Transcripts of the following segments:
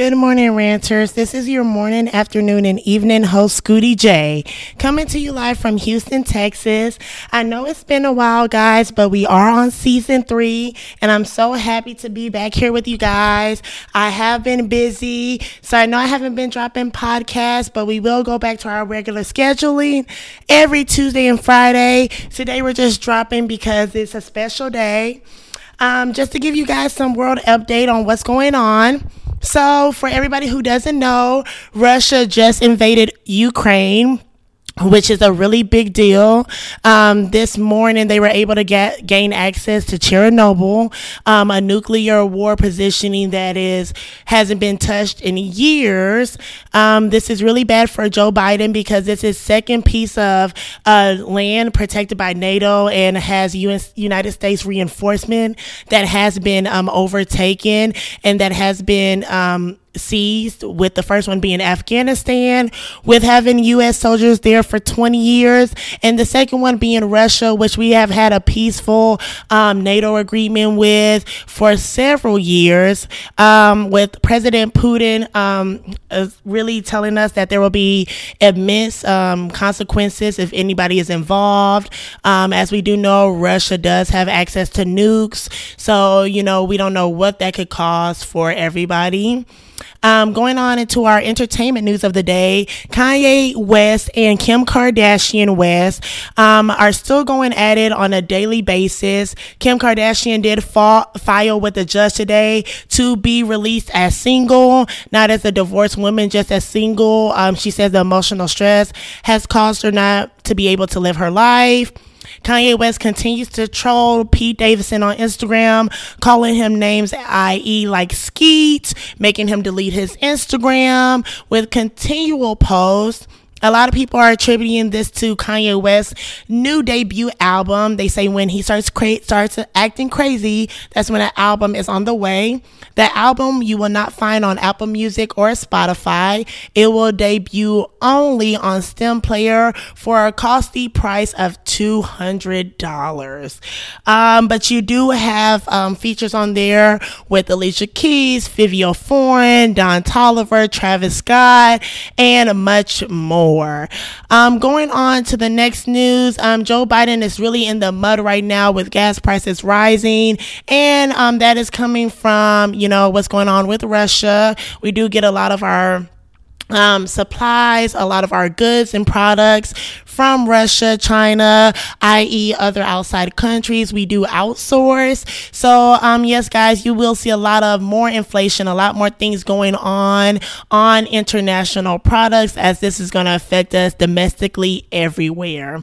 Good morning, ranters. This is your morning, afternoon, and evening host, Scooty J, coming to you live from Houston, Texas. I know it's been a while, guys, but we are on season three, and I'm so happy to be back here with you guys. I have been busy, so I know I haven't been dropping podcasts, but we will go back to our regular scheduling every Tuesday and Friday. Today, we're just dropping because it's a special day. Um, just to give you guys some world update on what's going on. So, for everybody who doesn't know, Russia just invaded Ukraine which is a really big deal. Um, this morning, they were able to get gain access to Chernobyl, um, a nuclear war positioning that is hasn't been touched in years. Um, this is really bad for Joe Biden because it's his second piece of uh, land protected by NATO and has US, United States reinforcement that has been um, overtaken and that has been um, seized, with the first one being Afghanistan, with having U.S. soldiers there for 20 years, and the second one being Russia, which we have had a peaceful um, NATO agreement with for several years, um, with President Putin um, really telling us that there will be immense um, consequences if anybody is involved. Um, as we do know, Russia does have access to nukes, so you know we don't know what that could cause for everybody. Um, going on into our entertainment news of the day, Kanye West and Kim Kardashian West um, are still going at it on a daily basis. Kim Kardashian did fall, file with the judge today to be released as single, not as a divorced woman, just as single. Um, she says the emotional stress has caused her not to be able to live her life. Kanye West continues to troll Pete Davidson on Instagram, calling him names, i.e., like Skete, making him delete his Instagram with continual posts a lot of people are attributing this to Kanye West's new debut album. They say when he starts cra- starts acting crazy, that's when an album is on the way. The album you will not find on Apple Music or Spotify. It will debut only on Stem Player for a costly price of two hundred dollars. Um, but you do have um, features on there with Alicia Keys, Fivio Foreign, Don Toliver, Travis Scott, and much more more. Um, going on to the next news, um, Joe Biden is really in the mud right now with gas prices rising, and um, that is coming from you know what's going on with Russia. We do get a lot of our um, supplies, a lot of our goods and products from Russia, China, i.e., other outside countries. We do outsource. So, um, yes, guys, you will see a lot of more inflation, a lot more things going on on international products as this is going to affect us domestically everywhere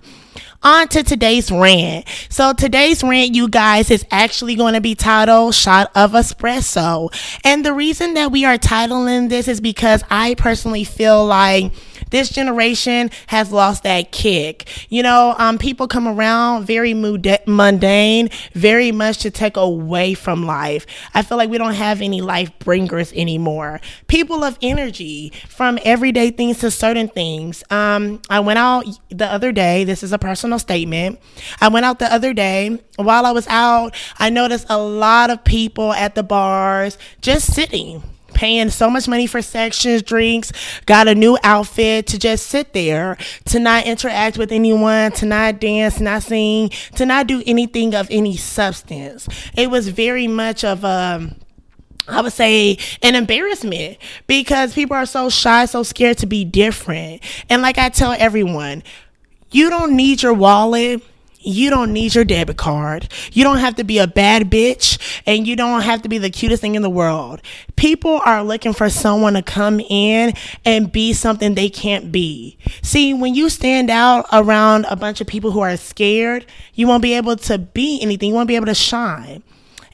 on to today's rant. So today's rant, you guys, is actually going to be titled Shot of Espresso. And the reason that we are titling this is because I personally feel like this generation has lost that kick. You know, um, people come around very mundane, very much to take away from life. I feel like we don't have any life bringers anymore. People of energy from everyday things to certain things. Um, I went out the other day. This is a personal statement. I went out the other day. While I was out, I noticed a lot of people at the bars just sitting paying so much money for sections, drinks, got a new outfit to just sit there, to not interact with anyone, to not dance, not sing, to not do anything of any substance. It was very much of a I would say an embarrassment because people are so shy, so scared to be different. And like I tell everyone, you don't need your wallet you don't need your debit card. You don't have to be a bad bitch and you don't have to be the cutest thing in the world. People are looking for someone to come in and be something they can't be. See, when you stand out around a bunch of people who are scared, you won't be able to be anything. You won't be able to shine.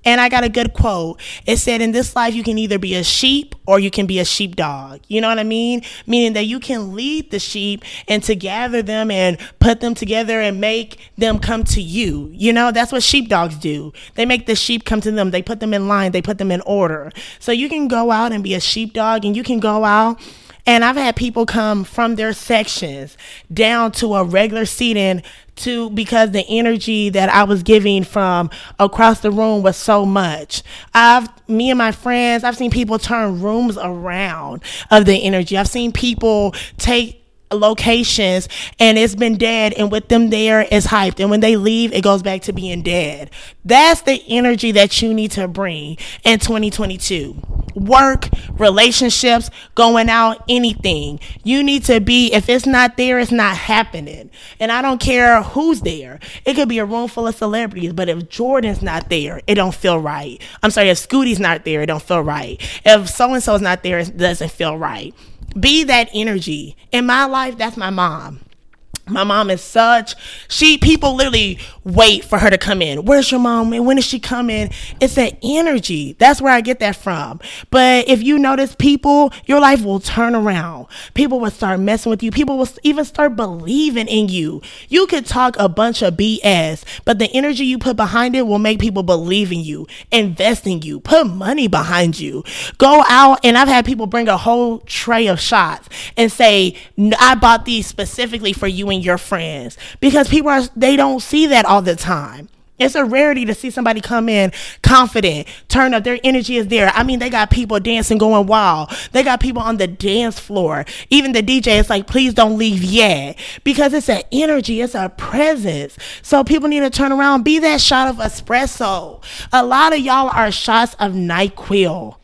And I got a good quote. It said, In this life, you can either be a sheep or you can be a sheepdog. You know what I mean? Meaning that you can lead the sheep and to gather them and put them together and make them come to you. You know, that's what sheepdogs do. They make the sheep come to them, they put them in line, they put them in order. So you can go out and be a sheepdog and you can go out And I've had people come from their sections down to a regular seating to because the energy that I was giving from across the room was so much. I've me and my friends, I've seen people turn rooms around of the energy. I've seen people take locations and it's been dead and with them there is hyped and when they leave it goes back to being dead that's the energy that you need to bring in 2022 work relationships going out anything. You need to be if it's not there it's not happening. And i don't care who's there. It could be a room full of celebrities but if jordan's not there it don't feel right. I'm sorry if scooty's not there it don't feel right. If so and so's not there it doesn't feel right. Be that energy. In my life, that's my mom. My mom is such she people literally wait for her to come in. Where's your mom? And when is she coming? It's that energy. That's where I get that from. But if you notice people, your life will turn around. People will start messing with you. People will even start believing in you. You could talk a bunch of BS, but the energy you put behind it will make people believe in you, invest in you, put money behind you. Go out and I've had people bring a whole tray of shots and say, I bought these specifically for you your friends because people are they don't see that all the time. It's a rarity to see somebody come in confident, turn up, their energy is there. I mean, they got people dancing, going wild. They got people on the dance floor. Even the DJ is like, please don't leave yet. Because it's an energy, it's a presence. So people need to turn around, be that shot of espresso. A lot of y'all are shots of NyQuil.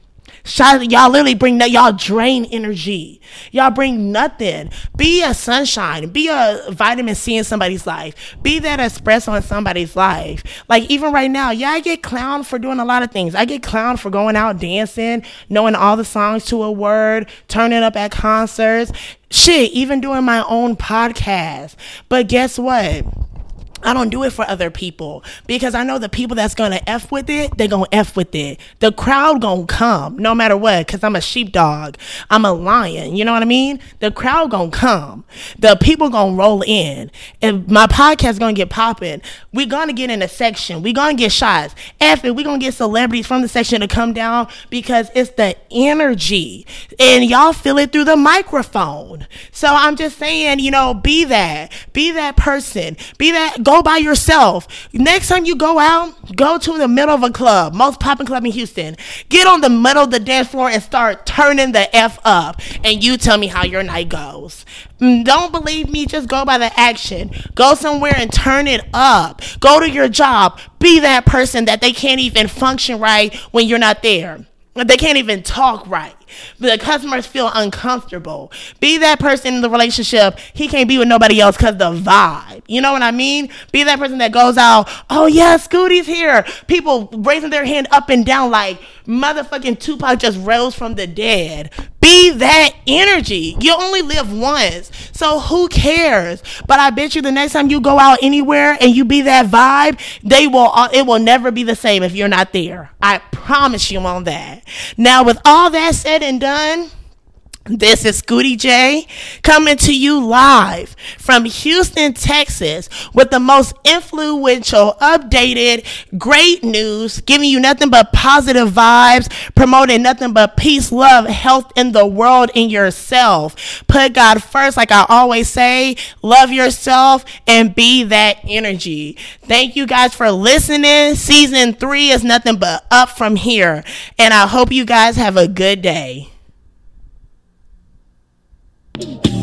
Shot, y'all literally bring that. Y'all drain energy. Y'all bring nothing. Be a sunshine. Be a vitamin C in somebody's life. Be that espresso in somebody's life. Like even right now, yeah, I get clowned for doing a lot of things. I get clowned for going out dancing, knowing all the songs to a word, turning up at concerts. Shit, even doing my own podcast. But guess what? I don't do it for other people because I know the people that's gonna f with it, they gonna f with it. The crowd gonna come no matter what because I'm a sheepdog, I'm a lion. You know what I mean? The crowd gonna come. The people gonna roll in. If my podcast gonna get popping, we gonna get in a section. We gonna get shots. F it, we gonna get celebrities from the section to come down because it's the energy and y'all feel it through the microphone. So I'm just saying, you know, be that, be that person, be that go by yourself. Next time you go out, go to the middle of a club, most popping club in Houston. Get on the middle of the dance floor and start turning the F up. And you tell me how your night goes. Mm, don't believe me, just go by the action. Go somewhere and turn it up. Go to your job. Be that person that they can't even function right when you're not there. They can't even talk right. The customers feel uncomfortable. Be that person in the relationship. He can't be with nobody else because the vibe. You know what I mean? Be that person that goes out, oh yeah, Scooty's here. People raising their hand up and down like motherfucking Tupac just rose from the dead. Be that energy. You only live once. So who cares? But I bet you the next time you go out anywhere and you be that vibe, they will it will never be the same if you're not there. I promise you on that. Now with all that said and done, this is Scooty J coming to you live from Houston, Texas, with the most influential, updated, great news, giving you nothing but positive vibes, promoting nothing but peace, love, health in the world and yourself. Put God first, like I always say, love yourself and be that energy. Thank you guys for listening. Season three is nothing but up from here, and I hope you guys have a good day. Eat.